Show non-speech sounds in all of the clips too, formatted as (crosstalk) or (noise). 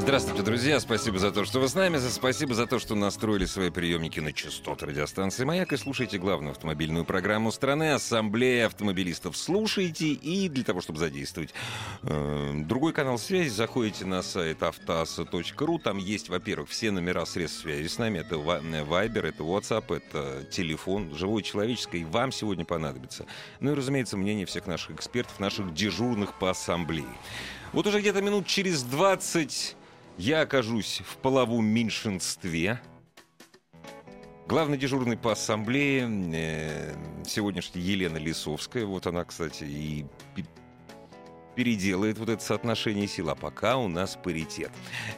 Здравствуйте, друзья. Спасибо за то, что вы с нами. Спасибо за то, что настроили свои приемники на частоты радиостанции «Маяк» и слушайте главную автомобильную программу страны «Ассамблея автомобилистов». Слушайте и для того, чтобы задействовать э, другой канал связи, заходите на сайт автоаса.ру. Там есть, во-первых, все номера средств связи с нами. Это Viber, это WhatsApp, это телефон, живой человеческий. Вам сегодня понадобится. Ну и, разумеется, мнение всех наших экспертов, наших дежурных по ассамблее. Вот уже где-то минут через 20 я окажусь в половом меньшинстве. Главный дежурный по ассамблее э, сегодняшняя Елена Лисовская. Вот она, кстати, и переделает вот это соотношение сил. А пока у нас паритет.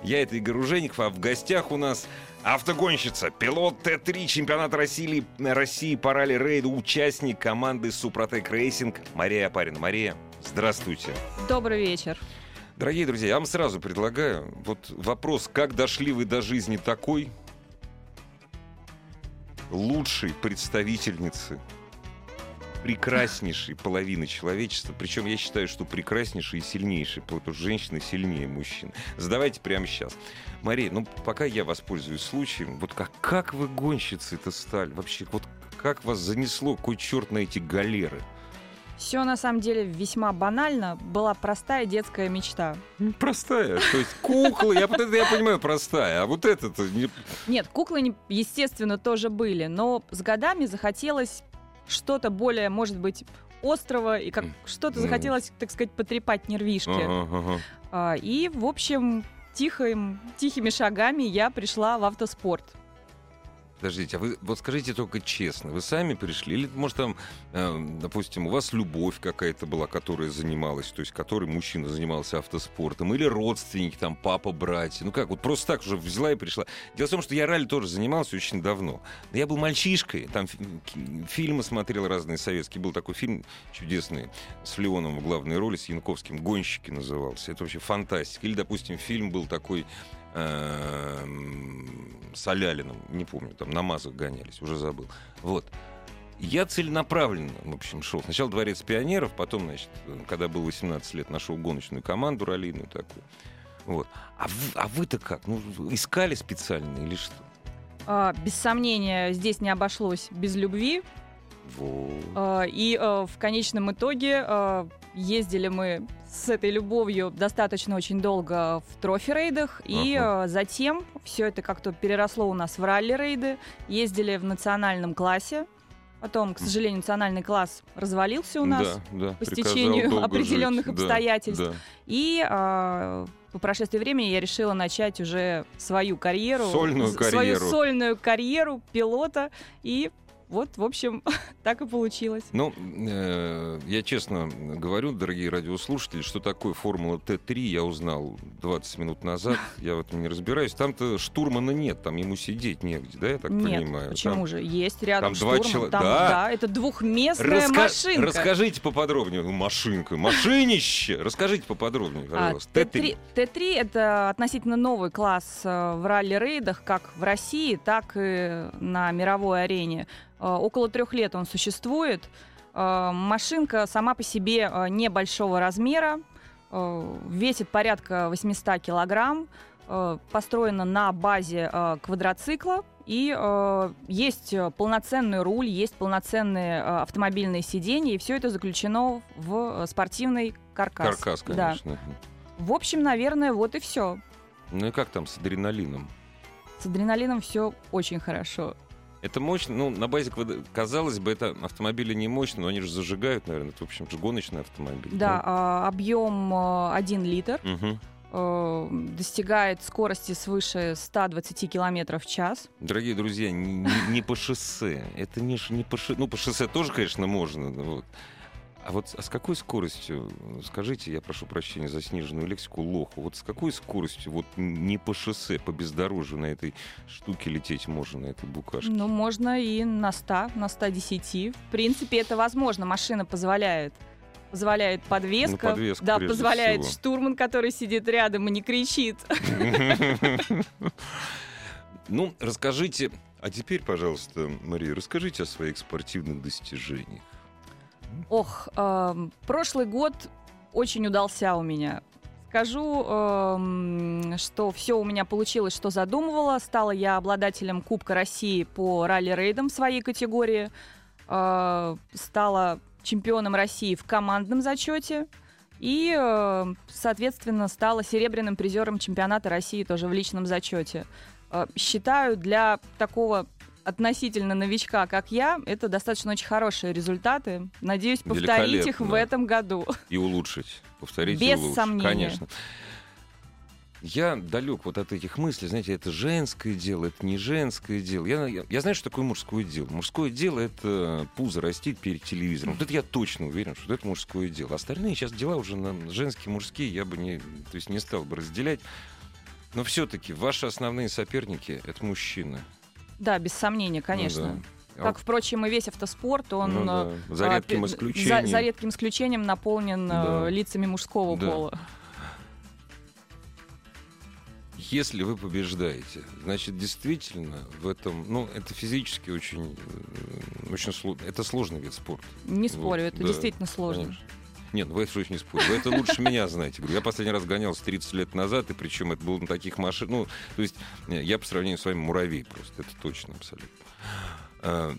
Я это Игорь Ужеников, а в гостях у нас автогонщица, пилот Т-3 чемпионата России, России по ралли-рейду, участник команды Супротек Racing Мария Апарина. Мария, здравствуйте. Добрый вечер. Дорогие друзья, я вам сразу предлагаю вот вопрос, как дошли вы до жизни такой лучшей представительницы прекраснейшей половины человечества. Причем я считаю, что прекраснейшей и сильнейшей, потому что женщины сильнее мужчин. Задавайте прямо сейчас. Мария, ну пока я воспользуюсь случаем, вот как, как вы гонщицы-то стали? Вообще, вот как вас занесло, кой черт на эти галеры? Все на самом деле весьма банально. Была простая детская мечта. Простая. То есть куклы, я, это я понимаю, простая. А вот это-то... Не... Нет, куклы, естественно, тоже были. Но с годами захотелось что-то более, может быть, острого. И как что-то захотелось, так сказать, потрепать нервишки. Ага, ага. А, и, в общем, тихим, тихими шагами я пришла в автоспорт. Подождите, а вы вот скажите только честно, вы сами пришли? Или, может, там, э, допустим, у вас любовь какая-то была, которая занималась, то есть который мужчина занимался автоспортом, или родственники, там, папа, братья? Ну как, вот просто так уже взяла и пришла. Дело в том, что я ралли тоже занимался очень давно. Но я был мальчишкой, там фильмы смотрел разные советские. Был такой фильм чудесный с Леоном в главной роли, с Янковским, «Гонщики» назывался. Это вообще фантастика. Или, допустим, фильм был такой Эм, с Алялиным, не помню, там на мазах гонялись, уже забыл. Вот. Я целенаправленно, в общем, шел. Сначала дворец пионеров, потом, значит, когда был 18 лет, нашел гоночную команду раллийную такую. Вот. А, вы, а вы-то как? Ну, искали специально или что? А, без сомнения, здесь не обошлось без любви. Вот. А, и а, в конечном итоге а, ездили мы с этой любовью достаточно очень долго в трофи-рейдах, и ага. затем все это как-то переросло у нас в ралли-рейды, ездили в национальном классе, Потом, к сожалению, национальный класс развалился у нас да, да, по стечению определенных жить. обстоятельств. Да, да. И а, по прошествии времени я решила начать уже свою карьеру, сольную карьеру, свою сольную карьеру пилота и вот, в общем, (laughs) так и получилось. Ну, э, я честно говорю, дорогие радиослушатели, что такое Формула Т3, я узнал 20 минут назад. (laughs) Я в этом не разбираюсь. Там-то штурмана нет, там ему сидеть негде, да, я так нет, понимаю? почему там, же? Есть рядом там штурман. Два чело... там, да? да, это двухместная Раска... машинка. Расскажите поподробнее. Ну, машинка, машинище. Расскажите поподробнее, а, пожалуйста. А, Т3. Т3 — это относительно новый класс э, в ралли-рейдах, как в России, так и на мировой арене. Э, около трех лет он существует. Э, машинка сама по себе э, небольшого размера, весит порядка 800 килограмм, построена на базе квадроцикла, и есть полноценный руль, есть полноценные автомобильные сиденья, и все это заключено в спортивный каркас. Каркас, конечно. Да. В общем, наверное, вот и все. Ну и как там с адреналином? С адреналином все очень хорошо. Это мощно, ну, на базе, казалось бы, это автомобили не мощные, но они же зажигают, наверное, это, в общем, же гоночный автомобиль. Да, да? А, объем 1 литр. Угу достигает скорости свыше 120 километров в час. Дорогие друзья, не, не по шоссе. Это не, не по шоссе. Ну, по шоссе тоже, конечно, можно. Вот. А вот а с какой скоростью, скажите, я прошу прощения за сниженную лексику, лоху, вот с какой скоростью, вот не по шоссе, по бездорожью на этой штуке лететь можно, на этой букашке? Ну, можно и на 100, на 110. В принципе, это возможно, машина позволяет. Позволяет подвеска. Ну, подвеска да, позволяет всего. штурман, который сидит рядом и не кричит. (laughs) Ну, расскажите, а теперь, пожалуйста, Мария, расскажите о своих спортивных достижениях. Ох, эм, прошлый год очень удался у меня. Скажу, эм, что все у меня получилось, что задумывала. Стала я обладателем Кубка России по ралли-рейдам своей категории. Э, стала чемпионом России в командном зачете. И, э, соответственно, стала серебряным призером чемпионата России тоже в личном зачете. Э, Считаю, для такого относительно новичка, как я, это достаточно очень хорошие результаты. Надеюсь повторить их в этом году. И улучшить. Повторите, Без улучшить. сомнения. Конечно. Я далек вот от этих мыслей, знаете, это женское дело, это не женское дело. Я, я, я знаю, что такое мужское дело. Мужское дело — это пузо растить перед телевизором. Вот это я точно уверен, что это мужское дело. Остальные сейчас дела уже на женские, мужские, я бы не, то есть не стал бы разделять. Но все-таки ваши основные соперники — это мужчины. Да, без сомнения, Ну конечно. да. Как, впрочем, и весь автоспорт, он Ну э, да, За а, редким исключением. За, за редким исключением наполнен э, Да. лицами мужского Да. пола. Если вы побеждаете, значит, действительно в этом, ну, это физически очень, э, очень сложно. Это сложный вид спорта. Не спорю, Вот, это да, действительно сложно. Конечно. Нет, ну вы это уж не спорю. Вы это лучше меня знаете. Я последний раз гонялся 30 лет назад, и причем это было на таких машинах. Ну, то есть я по сравнению с вами муравей просто. Это точно абсолютно. А,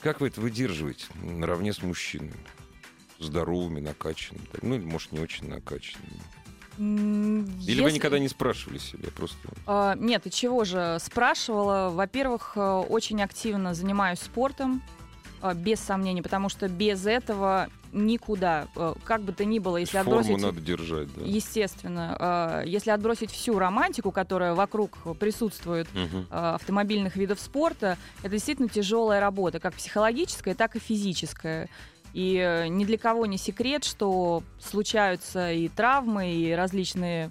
Как вы это выдерживаете наравне с мужчинами? Здоровыми, накачанными. Ну, или, может, не очень накачанными. Или вы если- никогда не спрашивали себя? Просто А, Нет, и чего же? Спрашивала. Во-первых, э, очень активно занимаюсь спортом, э, без сомнений, потому что без этого никуда. Э, Как бы то ни было, если форму отбросить... надо держать, да. Естественно. э, Если отбросить всю романтику, которая вокруг присутствует э, автомобильных видов спорта, это действительно тяжелая работа, как психологическая, так и физическая. И ни для кого не секрет, что случаются и травмы, и различные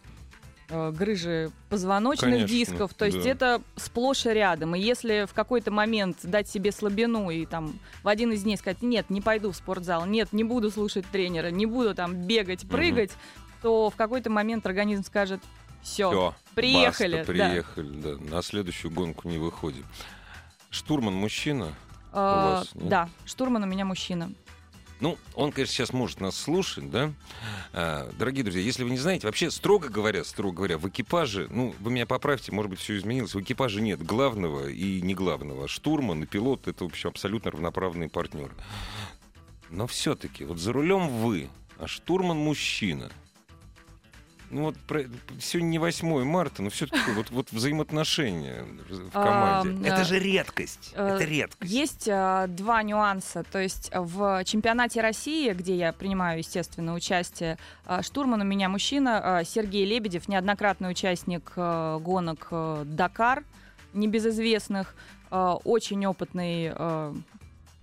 грыжи позвоночных Конечно, дисков. То есть да. это сплошь и рядом. И если в какой-то момент дать себе слабину и там в один из дней сказать, нет, не пойду в спортзал, нет, не буду слушать тренера, не буду там бегать, прыгать, то в какой-то момент организм скажет, все, приехали, баста, да. приехали, да. На следующую гонку не выходим. Штурман мужчина? А, вас да, штурман у меня мужчина. Ну, он, конечно, сейчас может нас слушать, да? А, дорогие друзья, если вы не знаете, вообще, строго говоря, строго говоря, в экипаже, ну, вы меня поправьте, может быть, все изменилось, в экипаже нет главного и не главного. Штурман и пилот — это, в общем, абсолютно равноправные партнеры. Но все-таки, вот за рулем вы, а штурман мужчина. Ну вот про- сегодня не 8 марта, но все-таки вот, вот взаимоотношения в команде. А, это э, же редкость. э, это редкость. Есть а, два нюанса. То есть в чемпионате России, где я принимаю, естественно, участие, штурман у меня мужчина, Сергей Лебедев, неоднократный участник гонок Дакар, небезызвестных, очень опытный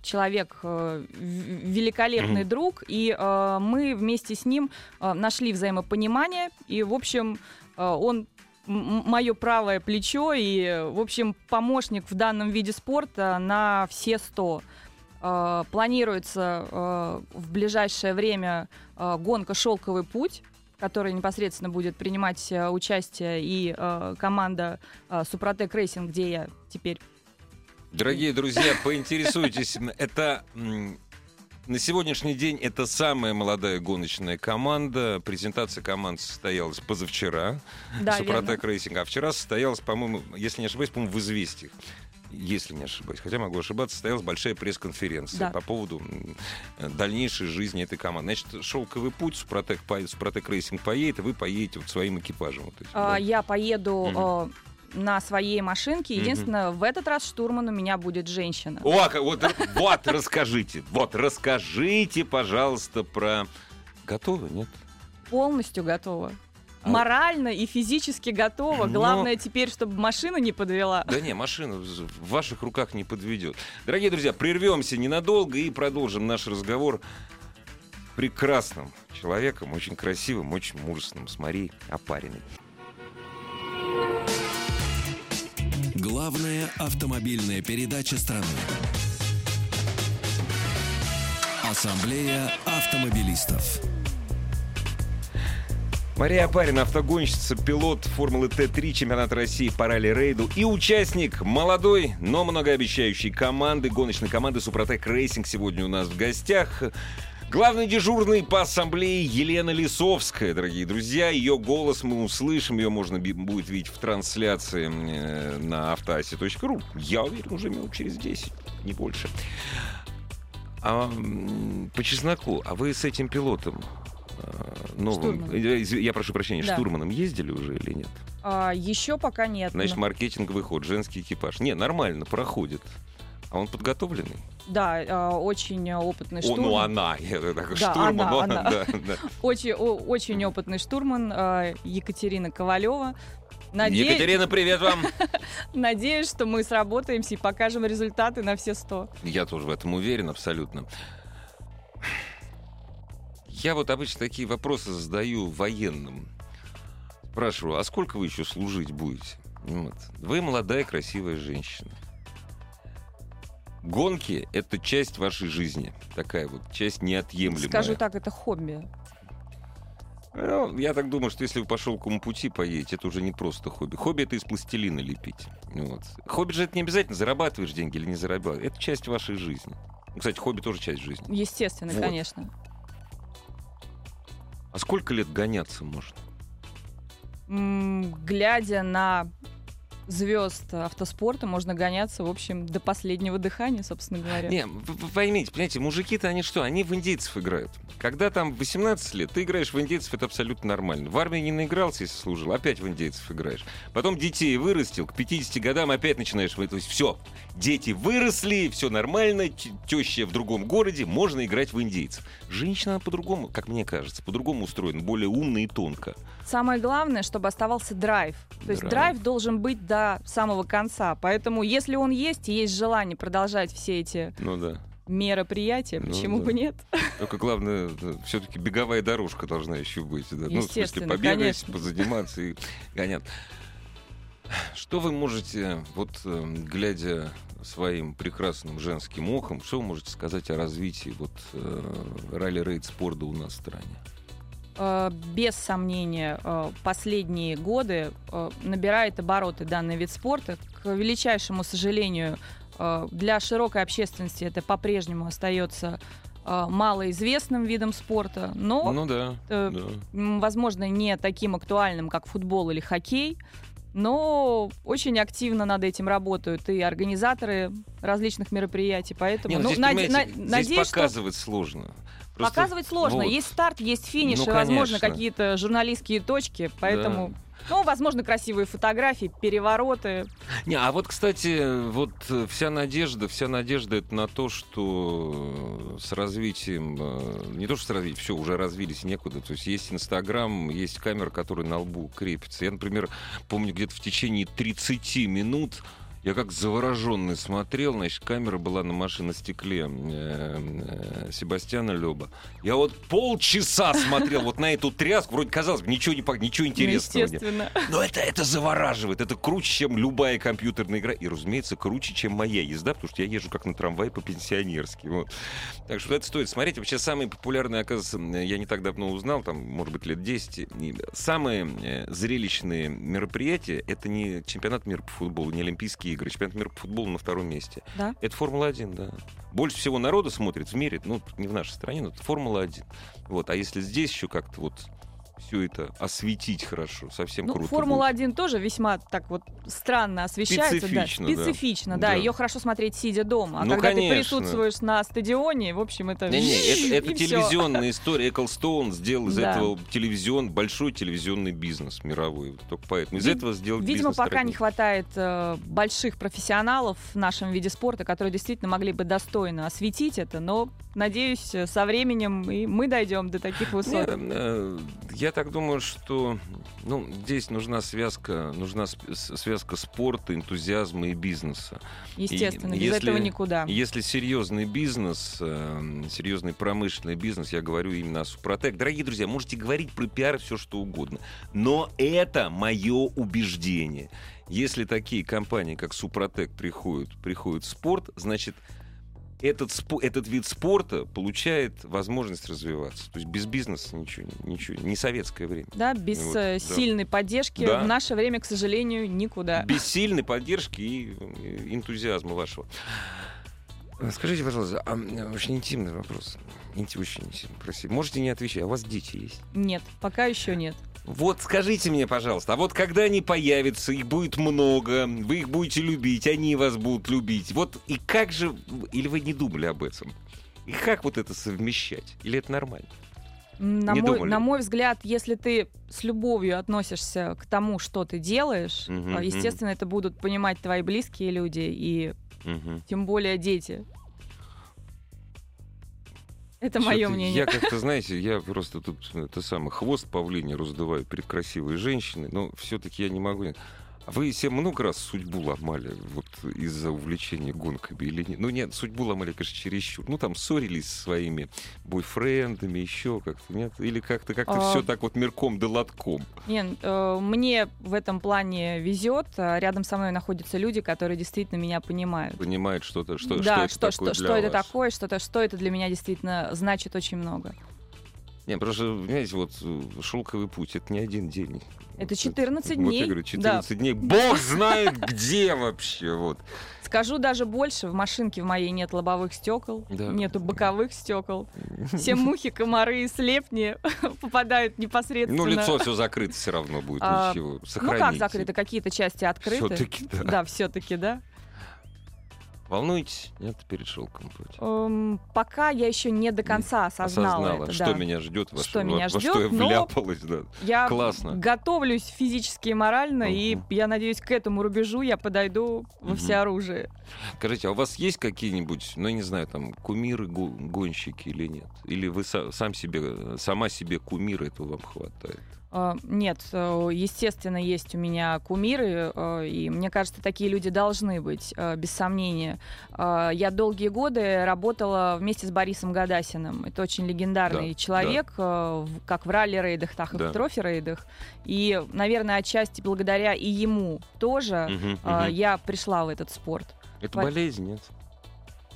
человек, в- великолепный Мгм. друг, и а, мы вместе с ним а, нашли взаимопонимание, и, в общем, он мое правое плечо и, в общем, помощник в данном виде спорта на все 100. Э, Планируется э, в ближайшее время э, гонка «Шелковый путь», в которой непосредственно будет принимать э, участие и э, команда э, «Супротек Racing», где я теперь Дорогие друзья, поинтересуйтесь. Это на сегодняшний день это самая молодая гоночная команда. Презентация команд состоялась позавчера. Да, Супротек Racing. А вчера состоялась, по-моему, если не ошибаюсь, по-моему, в «Известиях». Если не ошибаюсь, хотя могу ошибаться, состоялась большая пресс-конференция Да. по поводу дальнейшей жизни этой команды. Значит, шелковый путь Супротек, Супротек Racing поедет, и вы поедете вот своим экипажем. Вот этим, А, да? Я поеду Мгм. На своей машинке. Единственное, в этот раз штурман у меня будет женщина. О, как- вот, вот, расскажите, вот, расскажите, пожалуйста, про... Готовы, нет? Полностью готова. А- Морально и физически готова. Но- Главное теперь, чтобы машина не подвела. Да не, машина в в ваших руках не подведет. Дорогие друзья, прервемся ненадолго и продолжим наш разговор прекрасным человеком, очень красивым, очень мужественным, с Марией Опариной. Главная автомобильная передача страны. Ассамблея автомобилистов. Мария Апарина, автогонщица, пилот Формулы Т-3 чемпионата России по ралли-рейду и участник молодой, но многообещающей команды, гоночной команды Супротек Racing сегодня у нас в гостях. Главный дежурный по ассамблее Елена Лисовская, дорогие друзья. Ее голос мы услышим, ее можно будет видеть в трансляции э, на автоасе.ру. Я уверен, уже минут через 10, не больше. А, по чесноку, а вы с этим пилотом Э, новым, Штурман. Э, я прошу прощения, да. штурманом ездили уже или нет? А, еще пока нет. Значит, маркетинговый ход, женский экипаж. Не, нормально, проходит. А он подготовленный? Да, э, очень опытный штурман. О, ну она, да, штурман. Она, она. Да, да. Очень, очень опытный штурман Екатерина Ковалева. Надеюсь... Екатерина, привет вам! (laughs) Надеюсь, что мы сработаемся и покажем результаты на все сто. Я тоже в этом уверен абсолютно. Я вот обычно такие вопросы задаю военным. Спрашиваю, а сколько вы еще служить будете? Вот. Вы молодая, красивая женщина. Гонки — это часть вашей жизни. Такая вот часть неотъемлемая. Скажу так, это хобби. Ну, я так думаю, что если вы по шелковому пути поедете, это уже не просто хобби. Хобби — это из пластилина лепить. Вот. Хобби же это не обязательно, зарабатываешь деньги или не зарабатываешь. Это часть вашей жизни. Кстати, хобби тоже часть жизни. Естественно, вот. конечно. А сколько лет гоняться можно? Глядя на звезд автоспорта можно гоняться, в общем, до последнего дыхания, собственно говоря. Не, поймите, понимаете, мужики-то они что? Они в индейцев играют. Когда там 18 лет, ты играешь в индейцев, это абсолютно нормально. В армии не наигрался, если служил, опять в индейцев играешь. Потом детей вырастил, к 50 годам опять начинаешь... То есть все, дети выросли, все нормально, теща в другом городе, можно играть в индейцев. Женщина по-другому, как мне кажется, по-другому устроена, более умно и тонко. Самое главное, чтобы оставался драйв. То есть драйв должен быть до самого конца. Поэтому, если он есть, и есть желание продолжать все эти ну, да. мероприятия, ну, почему да. бы нет? (laughs) Только главное, все-таки беговая дорожка должна еще быть. Да? Ну, в смысле, побегать, конечно. позаниматься и гонять. Что вы можете, вот эм, глядя своим прекрасным женским ухом, что вы можете сказать о развитии вот э, ралли-рейд спорта у нас в стране? Э, без сомнения, э, последние годы э, набирает обороты данный вид спорта. К величайшему сожалению, для широкой общественности это по-прежнему остается малоизвестным видом спорта, но, ну, да, да. возможно, не таким актуальным, как футбол или хоккей но очень активно над этим работают и организаторы различных мероприятий, поэтому Не, ну, здесь, наде- на- здесь надеюсь, показывать что... сложно. Просто... Показывать сложно. Вот. Есть старт, есть финиш, ну, и, возможно, какие-то журналистские точки, поэтому... Да. Ну, возможно, красивые фотографии, перевороты. Не, а вот, кстати, вот э, вся надежда, вся надежда это на то, что с развитием, э, не то что с развитием, все, уже развились некуда. То есть есть Инстаграм, есть камера, которая на лбу крепится. Я, например, помню, где-то в течение 30 минут я как завороженный смотрел, значит, камера была на машинном стекле э, э, Себастьяна Леба. Я вот полчаса смотрел вот на эту тряску, вроде казалось бы, ничего, не, ничего интересного. Естественно. Но это, это завораживает, это круче, чем любая компьютерная игра. И, разумеется, круче, чем моя езда, потому что я езжу как на трамвае по-пенсионерски. Вот. Так что это стоит смотреть. Вообще, самые популярные, оказывается, я не так давно узнал, там, может быть, лет 10, самые э, зрелищные мероприятия — это не чемпионат мира по футболу, не Олимпийские игры. Чемпионат мира по футболу на втором месте. Да? Это Формула-1, да. Больше всего народа смотрит в мире, ну, не в нашей стране, но это Формула-1. Вот. А если здесь еще как-то вот все это осветить хорошо, совсем ну, круто. Формула-1 тоже весьма так вот странно освещается. Специфично, да. Специфично, да. да. Ее хорошо смотреть, сидя дома. А ну, когда конечно. ты присутствуешь на стадионе, в общем, это... Не, не, (laughs) это, это телевизионная история. Эклстоун сделал из да. этого телевизион, большой телевизионный бизнес мировой. Только поэтому из Вид- этого сделал Видимо, пока не хватает э, больших профессионалов в нашем виде спорта, которые действительно могли бы достойно осветить это, но надеюсь, со временем и мы дойдем до таких высот. Не, э, я так думаю, что ну, здесь нужна связка, нужна связка спорта, энтузиазма и бизнеса. Естественно, и без если, этого никуда. Если серьезный бизнес, э, серьезный промышленный бизнес, я говорю именно о Супротек. Дорогие друзья, можете говорить про пиар все что угодно, но это мое убеждение. Если такие компании, как Супротек, приходят, приходят в спорт, значит, этот, этот вид спорта получает возможность развиваться. То есть без бизнеса ничего, ничего не советское время. Да, без вот, э, сильной да. поддержки да. в наше время, к сожалению, никуда. Без сильной поддержки и энтузиазма вашего. Скажите, пожалуйста, а, очень интимный вопрос. Инти, очень интимный, красивый. Можете не отвечать, а у вас дети есть? Нет, пока еще нет. Вот скажите мне, пожалуйста, а вот когда они появятся, их будет много, вы их будете любить, они вас будут любить. Вот и как же, или вы не думали об этом? И как вот это совмещать? Или это нормально? На мой, на мой взгляд, если ты с любовью относишься к тому, что ты делаешь, угу, естественно, угу. это будут понимать твои близкие люди и угу. тем более дети. Это мое мнение. Я как-то, знаете, я просто тут это самый хвост павлине раздуваю перед красивой женщиной, но все-таки я не могу. Вы себе много раз судьбу ломали вот из-за увлечения гонками или нет? Ну нет, судьбу ломали, конечно, чересчур. Ну там ссорились со своими бойфрендами, еще как-то, нет? Или как-то как а... все так вот мерком да лотком? Нет, э, мне в этом плане везет. Рядом со мной находятся люди, которые действительно меня понимают. Понимают что-то, что, да, что, что, что, что это такое, что-то, что это для меня действительно значит очень много. Не, просто, понимаете, вот э, шелковый путь это не один день. Это 14 дней. Вот я говорю, 14 да. дней. Бог знает где вообще. Вот. Скажу даже больше, в машинке в моей нет лобовых стекол, да. нету боковых стекол. Все (laughs) мухи, комары и слепни (laughs) попадают непосредственно. Ну, лицо все закрыто все равно будет, а, ничего. Сохраните. Ну, как закрыто? Какие-то части открыты. Все-таки, да. Да, все-таки, да. Волнуетесь? Нет, перед шелком путь. Um, пока я еще не до конца осознала, осознала это. Что да. меня ждет, во, что во, меня ждет, во что я вляпалась. Да. Я Классно. готовлюсь физически и морально, uh-huh. и я надеюсь, к этому рубежу я подойду во uh-huh. всеоружие. Скажите, а у вас есть какие-нибудь, ну, я не знаю, там, кумиры, гонщики или нет? Или вы сам себе, сама себе кумир, этого вам хватает? А, нет, э, естественно, есть у меня кумиры, э, и мне кажется, такие люди должны быть, э, без сомнения. Я долгие годы работала вместе с Борисом Гадасиным. Это очень легендарный да, человек, да. как в ралли-рейдах, так и да. в трофи-рейдах. И, наверное, отчасти благодаря и ему тоже угу, угу. я пришла в этот спорт. Это болезнь, нет?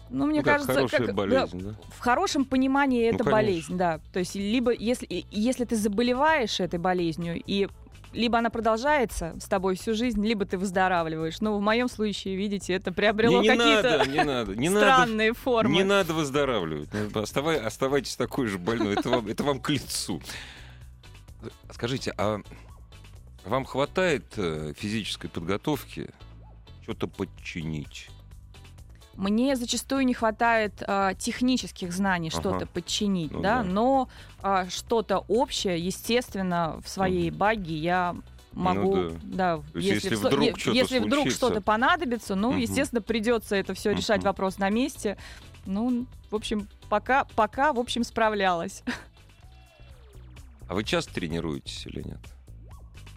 Ну, мне ну, как кажется, хорошая как, болезнь, да, да? В хорошем понимании это ну, болезнь, да. То есть либо если если ты заболеваешь этой болезнью и либо она продолжается с тобой всю жизнь, либо ты выздоравливаешь. Но в моем случае, видите, это приобрело какие-то не надо, не странные надо, формы. Не надо выздоравливать. Ну, оставай, оставайтесь такой же больной. Это вам, это вам к лицу. Скажите, а вам хватает э, физической подготовки что-то подчинить? Мне зачастую не хватает э, технических знаний ага. что-то подчинить, ну, да? да, но э, что-то общее, естественно, в своей баге я могу, ну, да, да если, если вдруг, что если вдруг что-то понадобится, ну, угу. естественно, придется это все решать угу. вопрос на месте. Ну, в общем, пока, пока, в общем, справлялась. А вы часто тренируетесь или нет?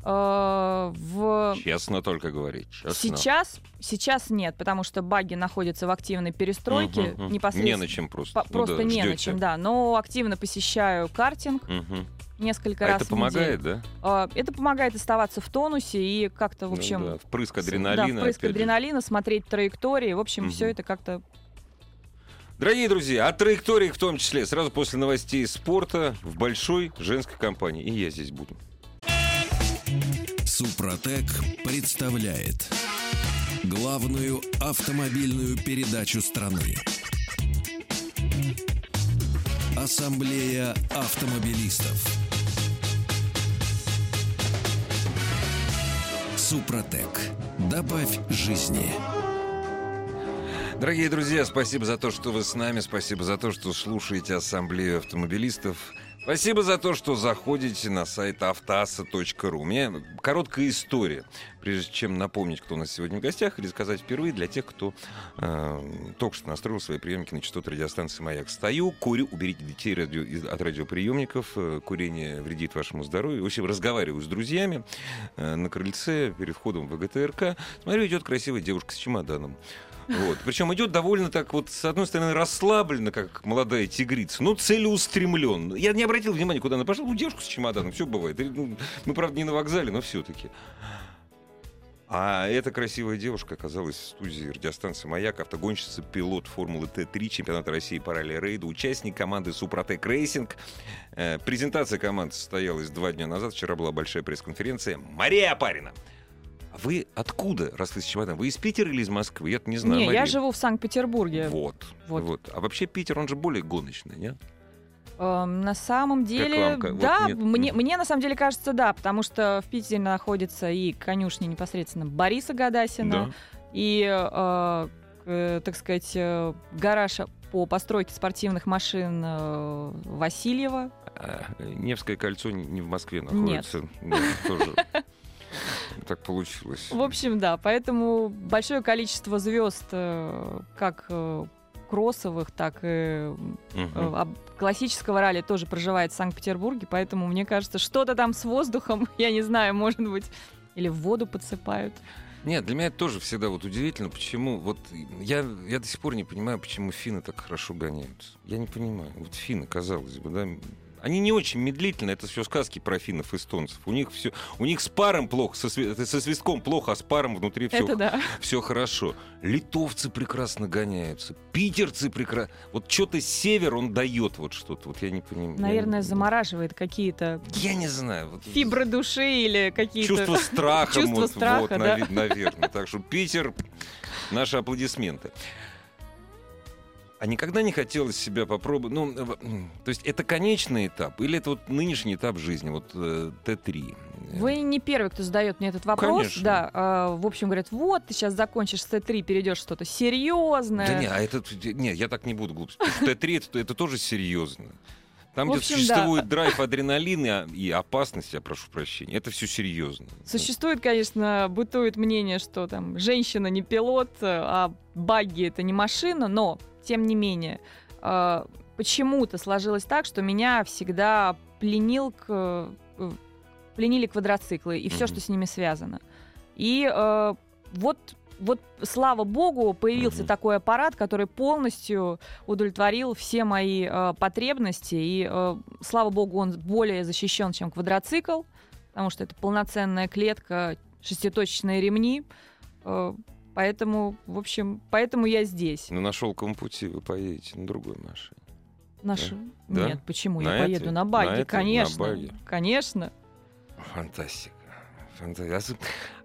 Э, в... Честно только говорить. Честно. Сейчас, сейчас нет, потому что баги находятся в активной перестройке. Угу, угу. Непосредственно... Не на чем просто. По- ну, просто да, не ждете. на чем, да. Но активно посещаю картинг. Угу. Несколько а раз это помогает, в да? Uh, это помогает оставаться в тонусе и как-то, в ну общем... Ну, да, впрыск адреналина. Да, впрыск адреналина, смотреть траектории. В общем, угу. все это как-то Дорогие друзья, о траекториях в том числе, сразу после новостей спорта в большой женской компании. И я здесь буду. Супротек представляет главную автомобильную передачу страны. Ассамблея автомобилистов. Супротек. Добавь жизни. Дорогие друзья, спасибо за то, что вы с нами, спасибо за то, что слушаете Ассамблею автомобилистов. Спасибо за то, что заходите на сайт автоаса.ру. У меня короткая история, прежде чем напомнить, кто у нас сегодня в гостях, или сказать впервые для тех, кто э, только что настроил свои приемники на частоту радиостанции «Маяк». Стою, курю, уберите детей радио, от радиоприемников, э, курение вредит вашему здоровью. В общем, разговариваю с друзьями э, на крыльце перед входом в ВГТРК. Смотрю, идет красивая девушка с чемоданом. Вот. Причем идет довольно так вот, с одной стороны, расслабленно, как молодая тигрица, но целеустремленно. Я не обратил внимания, куда она пошла. Ну, девушка с чемоданом, все бывает. Ну, мы, правда, не на вокзале, но все-таки. А эта красивая девушка оказалась в студии радиостанции «Маяк», автогонщица, пилот Формулы Т-3, чемпионата России по ралли-рейду, участник команды «Супротек Racing». Э, презентация команды состоялась два дня назад. Вчера была большая пресс-конференция. Мария Апарина. А вы откуда, раз вы с чемоданом? Вы из Питера или из Москвы? Я не знаю. Не, Мария. я живу в Санкт-Петербурге. Вот, вот, вот. А вообще Питер, он же более гоночный, нет? Эм, на самом деле, вам, да, вот мне, мне на самом деле кажется, да, потому что в Питере находится и конюшни непосредственно Бориса Гадасина, Да. и, э, э, так сказать, э, гараж по постройке спортивных машин э, Васильева. А, Невское кольцо не в Москве находится. Нет. тоже (laughs) (laughs) так получилось. В общем, да, поэтому большое количество звезд, э, как э, кроссовых, так и об- классического ралли тоже проживает в Санкт-Петербурге, поэтому мне кажется, что-то там с воздухом, (laughs) я не знаю, может быть, или в воду подсыпают. Нет, для меня это тоже всегда вот удивительно, почему вот я, я до сих пор не понимаю, почему финны так хорошо гоняются. Я не понимаю. Вот финны, казалось бы, да, они не очень медлительно, это все сказки про финнов, эстонцев. У них все, у них с паром плохо, со, со свистком плохо, а с паром внутри все, Это да. (laughs) все хорошо. Литовцы прекрасно гоняются, питерцы прекрасно. Вот что-то север он дает вот что-то. Вот я не понимаю. Наверное, я, замораживает какие-то Я не знаю. Вот, фибры души или какие-то... Чувство страха, (laughs) Чувство вот, страха, вот, да. наверное. Так что Питер, наши аплодисменты. А никогда не хотелось себя попробовать? Ну, э, то есть это конечный этап или это вот нынешний этап жизни, вот э, Т3? Вы не первый, кто задает мне этот вопрос. Конечно. Да, э, в общем, говорят, вот, ты сейчас закончишь с Т3, перейдешь что-то серьезное. Да не, а это... Не, я так не буду глупость. Потому что Т3 это, это тоже серьезно. Там, В где общем, существует драйв, адреналин и, и опасность, я прошу прощения, это все серьезно. Существует, конечно, бытует мнение, что там женщина не пилот, э, а багги это не машина, но тем не менее э, почему-то сложилось так, что меня всегда пленил к, э, пленили квадроциклы и все, что с ними связано. И э, вот вот, слава богу, появился Мгм. такой аппарат, который полностью удовлетворил все мои э, потребности. И, э, слава богу, он более защищен, чем квадроцикл, потому что это полноценная клетка, шеститочечные ремни. Э, поэтому, в общем, поэтому я здесь. Но на шелковом пути вы поедете на другой машине. Наша... Да? Нет, почему? На я поеду этой? на баги, На этой? На конечно. баги? Конечно. Фантастика. А,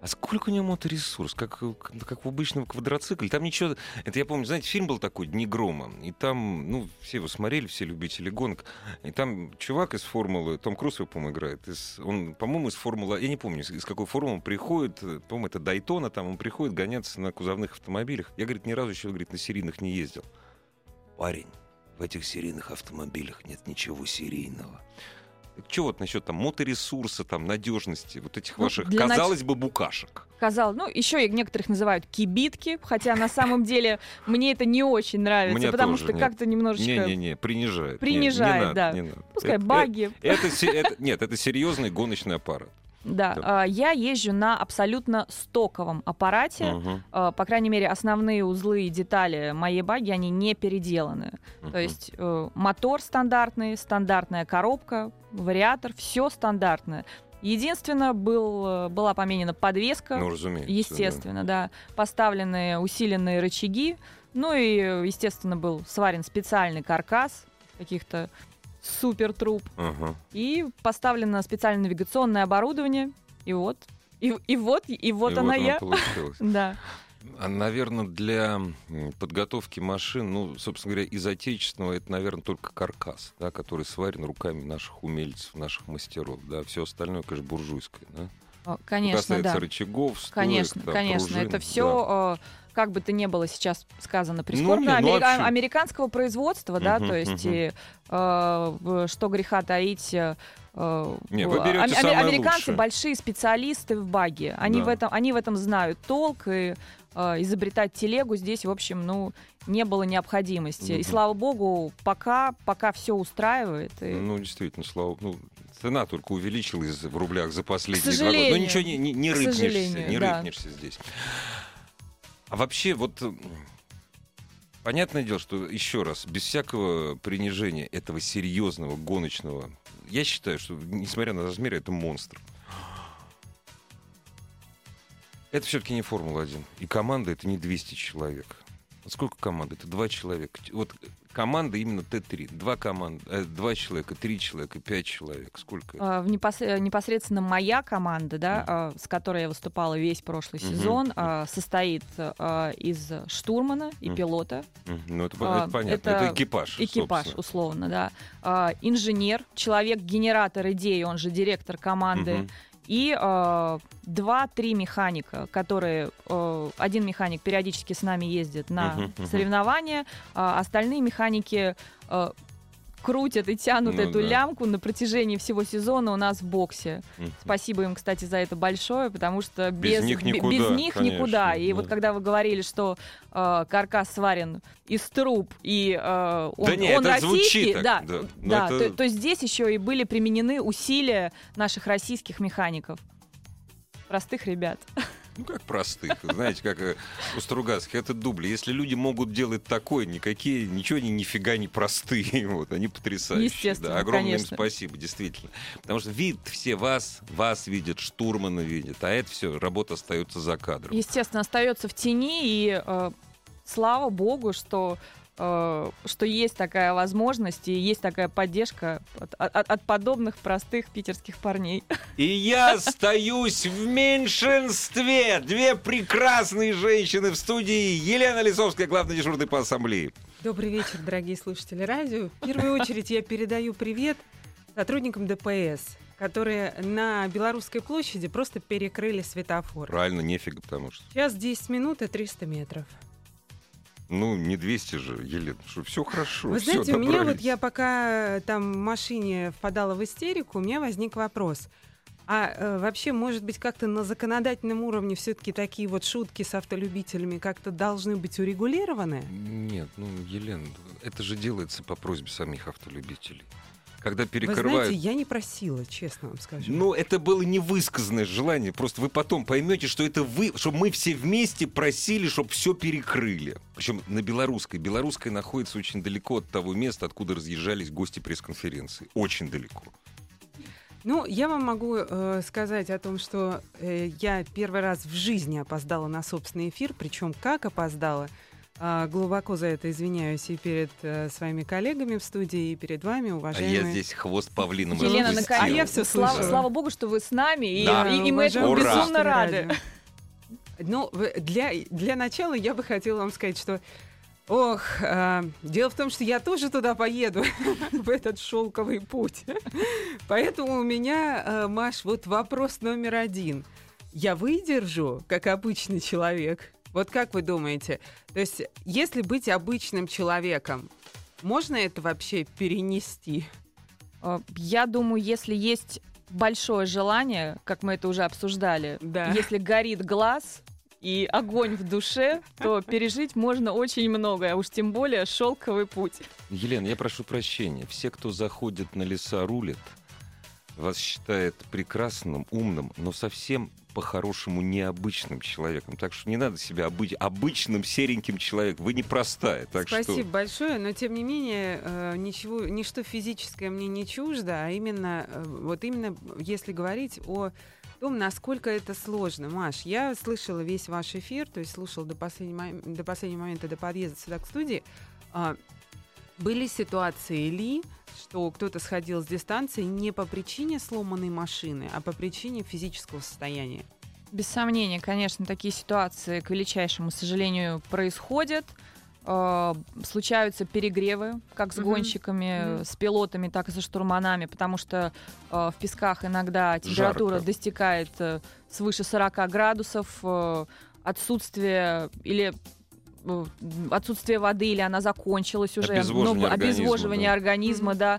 а сколько у него моторесурс? Как, как в обычном квадроцикле? Там ничего... Это я помню, знаете, фильм был такой «Дни грома». И там, ну, все его смотрели, все любители гонок. И там чувак из формулы, Том Круз его, по-моему, играет. Из, он, по-моему, из формулы... Я не помню, из какой формулы приходит. По-моему, это Дайтона. Там он приходит гоняться на кузовных автомобилях. Я, говорит, ни разу еще, говорит, на серийных не ездил. Парень, в этих серийных автомобилях нет ничего серийного. Что вот насчет там моторесурса, там надежности, вот этих Ну, ваших, для нач- казалось бы, букашек? Казалось, ну, еще некоторых называют кибитки, хотя на самом деле мне это не очень нравится, Мне потому тоже что нет. как-то немножечко... Не-не-не, принижает. Не- Принижает, не надо, да. не надо. Пускай Это- баги. Это, се- это- нет, это серьезный гоночный аппарат. Да, Да. а, я езжу на абсолютно стоковом аппарате. А, По крайней мере, основные узлы и детали моей баги, они не переделаны. мгм. То есть э, мотор стандартный, стандартная коробка, вариатор, все стандартное. Единственное, был, э, была поменена подвеска, Ну, разумеется. естественно, да. Поставлены усиленные рычаги. Ну и, э, естественно, был сварен специальный каркас каких-то супер труб. да. Ага. И поставлено специальное навигационное оборудование. И вот. И, и вот, и вот И она оно я. получилось. (laughs) Да. А, наверное, для подготовки машин, ну, собственно говоря, из отечественного это, наверное, только каркас, да, который сварен руками наших умельцев, наших мастеров. Да, все остальное, конечно, буржуйское. Да? О, Что Конечно, касается да. рычагов, стоек, Конечно, там, конечно. пружин, это да. Как бы то ни было сейчас сказано прискорбно, ну, не, ну, америка- американского производства, да, то есть угу. и, э, что греха таить. Э, не, вы берете ам- американцы лучшее. большие специалисты в баге, они Да. в этом, они в этом знают толк и э, изобретать телегу здесь, в общем, ну не было необходимости. И Мгм. слава богу, пока пока все устраивает. и- Ну, действительно, слава... Ну, цена только увеличилась в рублях за последние К два года. Но ничего не, не, не рыпнешься, не да. рыпнешься здесь. А вообще, вот... м, Понятное дело, что, еще раз, без всякого принижения этого серьезного гоночного, я считаю, что, несмотря на размеры, это монстр. Это все-таки не Формула-1. И команда это не 200 человек. Сколько команд? Это два человека. Вот команда именно Т3. Два команд, э, два человека, три человека, пять человек. Сколько? А, в непос- непосредственно моя команда, да, а, с которой я выступала весь прошлый Мгм. сезон, а, состоит а, из штурмана и пилота. Ну, это, это понятно. Это, это экипаж. экипаж, собственно. условно, да, а, инженер, человек-генератор идеи, он же директор команды, Мгм. И а, два-три механика, которые а, один механик периодически с нами ездит на соревнования, а остальные механики а, крутят и тянут Ну эту да. лямку на протяжении всего сезона у нас в боксе. Мгм. Спасибо им, кстати, за это большое, потому что Без без, них никуда, без них конечно, никуда. И да. вот когда вы говорили, что э, каркас сварен из труб и э, он, Да не, он российский, да, да. Да, это- то, то здесь еще и были применены усилия наших российских механиков. Простых ребят. (laughs) Ну, как простых. Знаете, как э, у Стругацких, это дубли. Если люди могут делать такое, никакие, ничего они нифига не простые. (laughs) Вот, они потрясающие. Естественно, да, огромное им конечно. спасибо, действительно. Потому что видят все вас, вас видят, штурмана видят, а это все, работа остается за кадром. Естественно, остается в тени, и э, слава богу, что что есть такая возможность и есть такая поддержка от, от- от подобных простых питерских парней. (laughs) И я остаюсь в меньшинстве. Две прекрасные женщины в студии. Елена Лисовская, главный дежурный по ассамблее. Добрый вечер, дорогие слушатели радио. В первую очередь я передаю привет сотрудникам ДПС, которые на Белорусской площади просто перекрыли светофор. Правильно, нефига, потому что... Сейчас 10 минут и 300 метров. Ну, не 200 же, Елена, что все хорошо. Вы знаете, у меня вот я пока там в машине впадала в истерику, у меня возник вопрос. А э, вообще, может быть, как-то на законодательном уровне все-таки такие вот шутки с автолюбителями как-то должны быть урегулированы? Нет, ну, Елена, это же делается по просьбе самих автолюбителей. Когда Вы перекрывают... знаете, я не просила, честно вам скажу. Ну, это было невысказанное желание. Просто вы потом поймете, что это вы, что мы все вместе просили, чтобы все перекрыли. Причем на белорусской. Белорусская находится очень далеко от того места, откуда разъезжались гости пресс-конференции. Очень далеко. Ну, я вам могу э, сказать о том, что э, я первый раз в жизни опоздала на собственный эфир, причем как опоздала. А, глубоко за это извиняюсь и перед э, своими коллегами в студии, и перед вами, А уважаемые. я здесь хвост павлином Елена, наконец, А я всё слава, слава богу, что вы с нами, и, Да. и- и мы этому Ура! безумно рады. Ну, для, для начала я бы хотела вам сказать, что Ох, а, дело в том, что я тоже туда поеду, (laughs) в этот шелковый путь. Поэтому у меня, а, Маш, вот вопрос номер один. Я выдержу, как обычный человек? Вот как вы думаете? То есть, если быть обычным человеком, можно это вообще перенести? Э, Я думаю, если есть большое желание, как мы это уже обсуждали, Да. если горит глаз и огонь в душе, то пережить можно очень многое, а уж тем более шелковый путь. Елена, я прошу прощения. Все, кто заходит на леса, рулит, вас считает прекрасным, умным, но совсем по-хорошему необычным человеком. Так что не надо себя обы- обычным сереньким человеком. Вы непростая. Так Спасибо что... большое, но тем не менее э, ничего, ничто физическое мне не чуждо, а именно э, вот именно если говорить о том, насколько это сложно. Маш, я слышала весь ваш эфир, то есть слушала до последнего, до последнего момента, до подъезда сюда к студии. Были ситуации ли, что кто-то сходил с дистанции не по причине сломанной машины, а по причине физического состояния? Без сомнения, конечно, такие ситуации, к величайшему сожалению, происходят. Э, Случаются перегревы, как с гонщиками, Мгм. с пилотами, так и со штурманами, потому что э, в песках иногда температура Жарко. достигает э, свыше 40 градусов. отсутствие или отсутствие воды, или она закончилась уже. Обезвоживание много- организма, обезвоживание да. организма, да.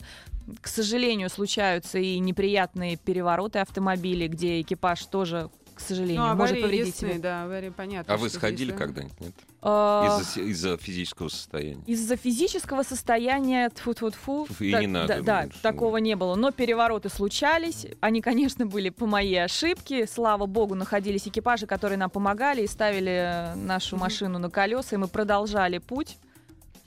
К сожалению, случаются и неприятные перевороты автомобилей, где экипаж тоже, к сожалению, Ну, может аварии повредить себе. да, аварии понятно. А вы сходили да. когда-нибудь, нет? А, Из-за, из-за физического состояния. Из-за физического состояния, тфу тфу тфу И не надо, да, да, меньше. такого не было. Но перевороты случались. Они, конечно, были по моей ошибке. Слава богу, находились экипажи, которые нам помогали и ставили нашу машину на колеса, и мы продолжали путь.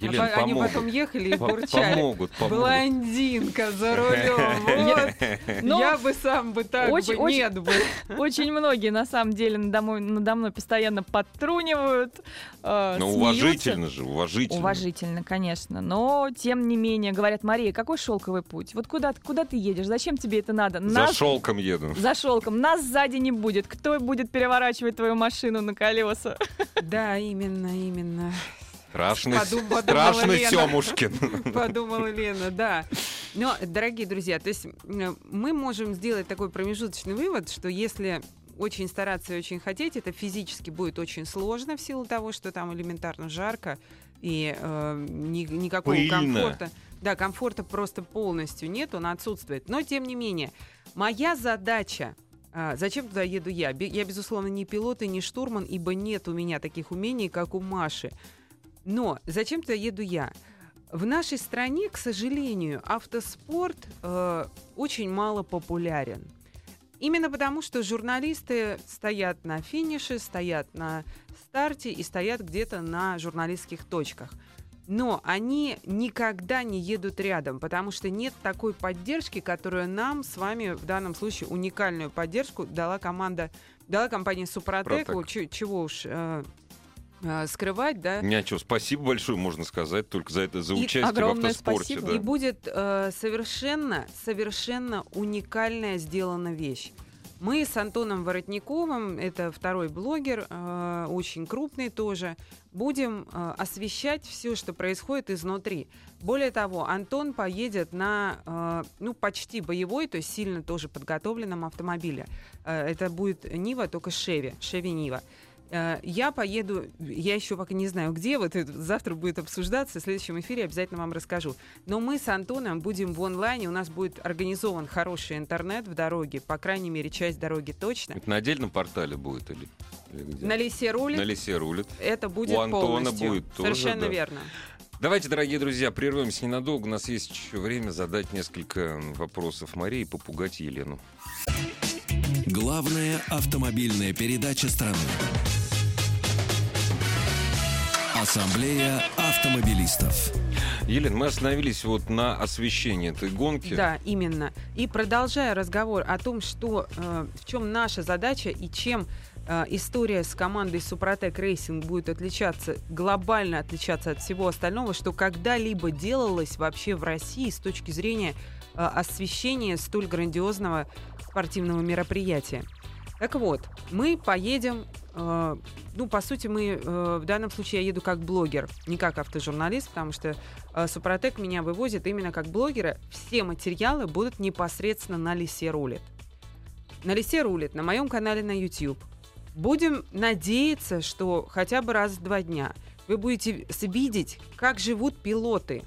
А Елена, Они помогут. потом ехали и бурчали. Помогут, помогут. Блондинка за рулем. (laughs) Вот. Ну, Я бы сам бы так очень- бы, очень- нет бы. (laughs) Очень многие, на самом деле, надо мной, надо мной постоянно подтрунивают, э, Но смеются. уважительно же, уважительно. Уважительно, конечно. Но, тем не менее, говорят, Мария, какой шелковый путь? Вот куда, куда ты едешь? Зачем тебе это надо? За Нас шелком еду. За шелком. Нас сзади не будет. Кто будет переворачивать твою машину на колеса? Да, именно, именно. Страшный, Подум- страшный Лена. Семушкин. (laughs) Подумала Лена, да. Но, дорогие друзья, то есть э, мы можем сделать такой промежуточный вывод, что если очень стараться и очень хотеть, это физически будет очень сложно в силу того, что там элементарно жарко и э, ни- никакого Пыльно. комфорта. Да, комфорта просто полностью нет, он отсутствует. Но тем не менее, моя задача а, зачем туда еду я? Я, безусловно, не пилот и не штурман, ибо нет у меня таких умений, как у Маши. Но зачем туда еду я? В нашей стране, к сожалению, автоспорт э, очень мало популярен. Именно потому, что журналисты стоят на финише, стоят на старте и стоят где-то на журналистских точках. Но они никогда не едут рядом, потому что нет такой поддержки, которую нам с вами в данном случае уникальную поддержку дала команда, дала компания Супротек. Чё- чего уж э, э, скрывать, да? Ничего, спасибо большое, можно сказать, только за это, за И участие в огромное автоспорте. спасибо. да. И будет э, совершенно, совершенно уникальная сделана вещь. Мы с Антоном Воротниковым, это второй блогер, э, очень крупный тоже, будем э, освещать все, что происходит изнутри. Более того, Антон поедет на, э, ну, почти боевой, то есть сильно тоже подготовленном автомобиле. Э, это будет Нива, только Шеви, Шеви Нива. Э, Я поеду, я еще пока не знаю где, вот это завтра будет обсуждаться, в следующем эфире обязательно вам расскажу. Но мы с Антоном будем в онлайне, у нас будет организован хороший интернет в дороге, по крайней мере, часть дороги точно. Это на отдельном портале будет или, или где? На лесе рулит, На лесе рулит. это будет У Антона полностью. будет тоже, Совершенно да. верно. Давайте, дорогие друзья, прервемся ненадолго. У нас есть еще время задать несколько вопросов Марии и попугать Елену. Главная автомобильная передача страны. Ассамблея автомобилистов. Елена, мы остановились вот на освещении этой гонки. Да, именно. И продолжая разговор о том, что э, в чем наша задача и чем э, история с командой Супротек Рейсинг будет отличаться, глобально отличаться от всего остального, что когда-либо делалось вообще в России с точки зрения э, освещения столь грандиозного спортивного мероприятия. Так вот, мы поедем, э, ну, по сути, мы э, в данном случае я еду как блогер, не как автожурналист, потому что э, Супротек меня вывозит именно как блогера. Все материалы будут непосредственно на Лисе рулит. На Лисе рулит, на моем канале на YouTube. Будем надеяться, что хотя бы раз в два дня вы будете видеть, как живут пилоты,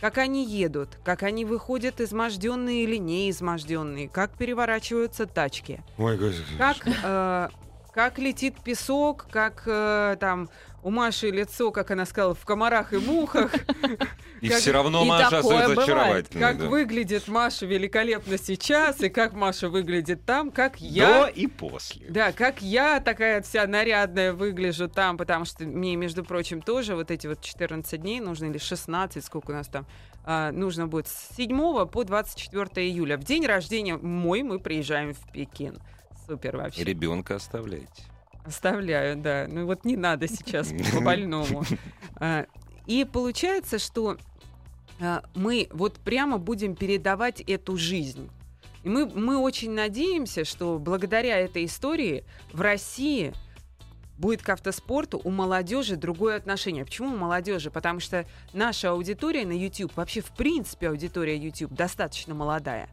как они едут, как они выходят изможденные или не изможденные, как переворачиваются тачки Ой, как, э, как летит песок, как э, там у Маши лицо, как она сказала, в комарах и мухах, (laughs) И как- все равно и Маша остается очаровательной. как да. выглядит Маша великолепно сейчас, и как Маша выглядит там, как До я... и после. Да, как я такая вся нарядная выгляжу там, потому что мне, между прочим, тоже вот эти вот 14 дней нужно, или 16, сколько у нас там, а, нужно будет с 7 по 24 июля. В день рождения мой мы приезжаем в Пекин. Супер вообще. Ребенка оставляете. Оставляю, да. Ну вот не надо сейчас (laughs) по больному. А, И получается, что а, мы вот прямо будем передавать эту жизнь. И мы, мы очень надеемся, что благодаря этой истории в России будет к автоспорту у молодежи другое отношение. Почему у молодежи? Потому что наша аудитория на YouTube, вообще в принципе аудитория YouTube достаточно молодая.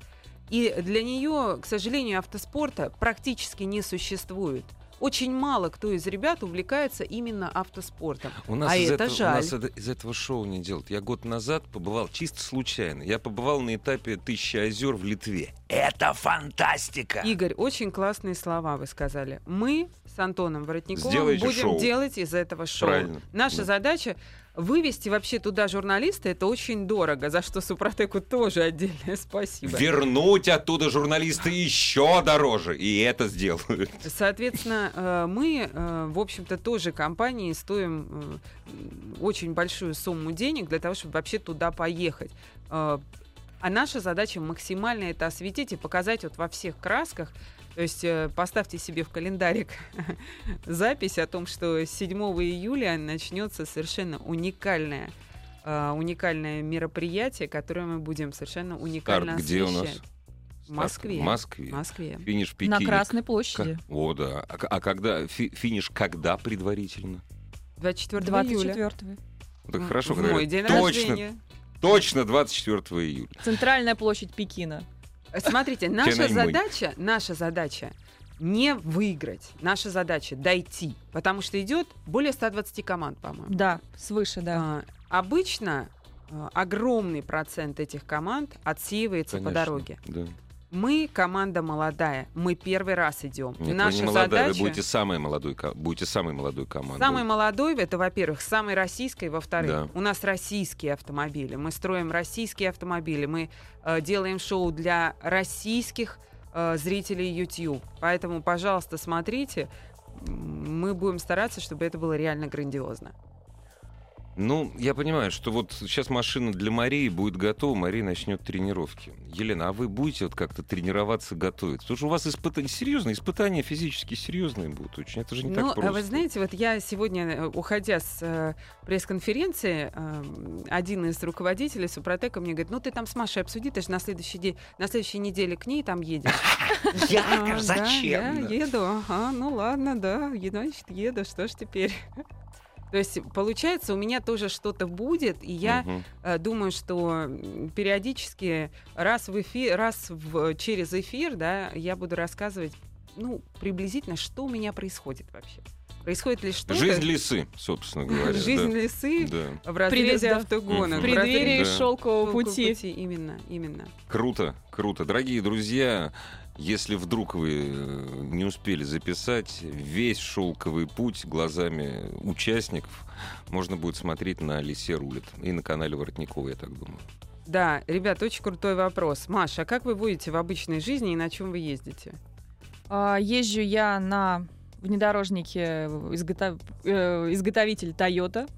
И для нее, к сожалению, автоспорта практически не существует. очень мало кто из ребят увлекается именно автоспортом. У нас, а из, это этого, жаль. у нас это- из этого шоу не делают. Я год назад побывал чисто случайно. Я побывал на этапе «Тысячи озер» в Литве. Это фантастика! Игорь, очень классные слова вы сказали. Мы с Антоном Воротниковым Сделайте будем шоу. делать из этого шоу. Правильно, Наша да. задача вывести вообще туда журналиста, это очень дорого, за что Супротеку тоже отдельное спасибо. Вернуть оттуда журналиста еще дороже. И это сделают. Соответственно, э, мы, э, в общем-то, тоже компании стоим э, очень большую сумму денег для того, чтобы вообще туда поехать. А наша задача максимально это осветить и показать вот во всех красках. То есть э, поставьте себе в календарик (laughs) запись о том, что 7 июля начнется совершенно уникальное э, уникальное мероприятие, которое мы будем совершенно уникально Старт где у нас? освещать. В Москве. В Москве. В Москве. Финиш в На. Красной площади. Ка- О, да. А, к- а когда фи- финиш когда предварительно? 24 июля. 24 Ну, Так хорошо, в когда мой день точно, рождения. точно 24 июля. Центральная площадь Пекина. Смотрите, наша задача, наша задача не выиграть. Наша задача дойти. Потому что идет более 120 команд, по-моему. Да, свыше, да. А, обычно а, огромный процент этих команд отсеивается по Конечно, дороге. Да. Мы команда молодая, мы первый раз идем. Нет, Наша вы не молодая, задача вы будете самой молодой, будете самой молодой командой. Самый молодой это, во-первых, самый российский, во-вторых, Да. у нас российские автомобили. Мы строим российские автомобили, мы э, делаем шоу для российских э, зрителей YouTube. Поэтому, пожалуйста, смотрите. Мы будем стараться, чтобы это было реально грандиозно. Ну, я понимаю, что вот сейчас машина для Марии будет готова, Мария начнет тренировки. Елена, а вы будете вот как-то тренироваться, готовиться? Потому что у вас испытания, серьезные испытания физически серьезные будут очень. Это же не ну, так а просто. вы знаете, вот я сегодня, э, уходя с э, пресс-конференции, э, один из руководителей Супротека мне говорит, ну ты там с Машей обсуди, ты же на следующий день, на следующей неделе к ней там едешь. (laughs) Я, А, зачем? я еду. Ага, ну ладно, да, значит, еду, что ж теперь? (laughs) То есть, получается, у меня тоже что-то будет, и я э, думаю, что периодически раз в эфир, раз в, через эфир, да, я буду рассказывать, ну, приблизительно, что у меня происходит вообще. Происходит ли что-то? Жизнь лисы, собственно говоря. (laughs) Жизнь да. лисы Да. в разрезе да. автогона. В преддверии Да. шелкового пути. Именно, именно. Круто, круто. Дорогие друзья, если вдруг вы э, не успели записать весь шелковый путь глазами участников, можно будет смотреть на Лисе рулит и на канале Воротникова, я так думаю. Да, ребят, очень крутой вопрос. Маша, а как вы будете в обычной жизни и на чем вы ездите? А, Езжу я на внедорожнике изготов- э, изготовитель Toyota.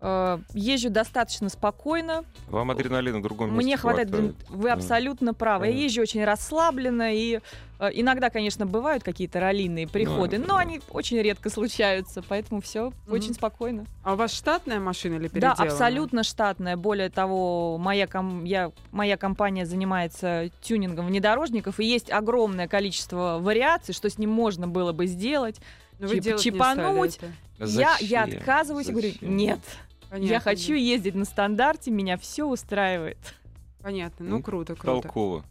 Э, Езжу достаточно спокойно. Вам адреналина в другом месте Мне хватает. хватает. Вы Да. абсолютно правы. Я Да. езжу очень расслабленно и э, иногда, конечно, бывают какие-то раллийные приходы, да, но да. они очень редко случаются, поэтому все Мгм. очень спокойно. А у вас штатная машина или Да, переделанная? абсолютно штатная. Более того, моя, ком- я, моя компания занимается тюнингом внедорожников, и есть огромное количество вариаций, что с ним можно было бы сделать. Но вы чип- чипануть. Я, я Зачем? отказываюсь и говорю, Зачем? нет, я Понятно, хочу да. ездить на стандарте, меня все устраивает. Понятно, ну Ну, круто, круто. Толково.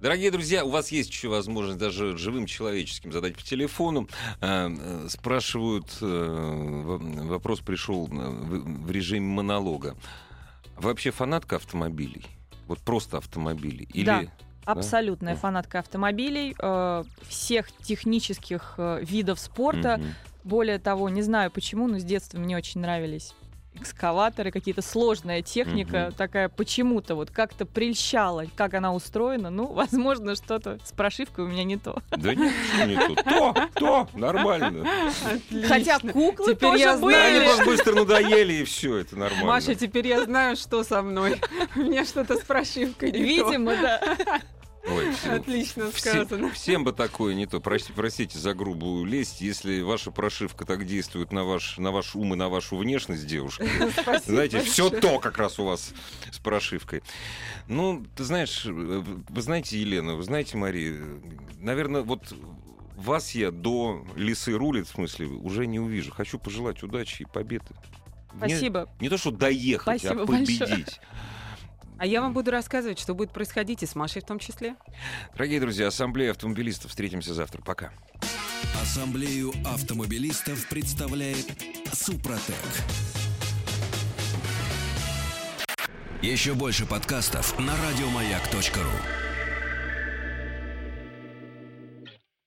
Дорогие друзья, у вас есть еще возможность даже живым человеческим задать по телефону. А, э, Спрашивают, э, вопрос пришел э, в режиме монолога. Вообще фанатка автомобилей? Вот просто автомобилей? Или... Да. Абсолютная Да. фанатка автомобилей, э, всех технических э, видов спорта. Мгм. Более того, не знаю почему, но с детства мне очень нравились экскаваторы, какие-то сложная техника, Мгм. такая почему-то вот как-то прельщала, как она устроена. Ну, (laughs) возможно, что-то с прошивкой у меня не то. Да нет, не то. То, то, нормально. Хотя куклы Теперь тоже я знаю, Они были. вам быстро надоели, и все, это нормально. Маша, теперь я знаю, что со мной. (laughs) У меня что-то с прошивкой не то. Видимо, да. (laughs) Ой. (laughs) Отлично сказано. всем бы такое не то. Прости- простите за грубую лесть. Если ваша прошивка так действует на ваш, на ваш ум и на вашу внешность девушки, (laughs) Спасибо знаете, все то как раз у вас с прошивкой. Ну, ты знаешь, э, вы знаете, Елена, вы знаете, Мария, наверное, вот вас я до лисы рулит, в смысле, уже не увижу. Хочу пожелать удачи и победы. Не- Спасибо. Не, то, что доехать, Спасибо а большое. А я вам буду рассказывать, что будет происходить и с Машей в том числе. Дорогие друзья, Ассамблея автомобилистов. Встретимся завтра. Пока. Ассамблею автомобилистов представляет Супротек. Еще больше подкастов на радиомаяк.ру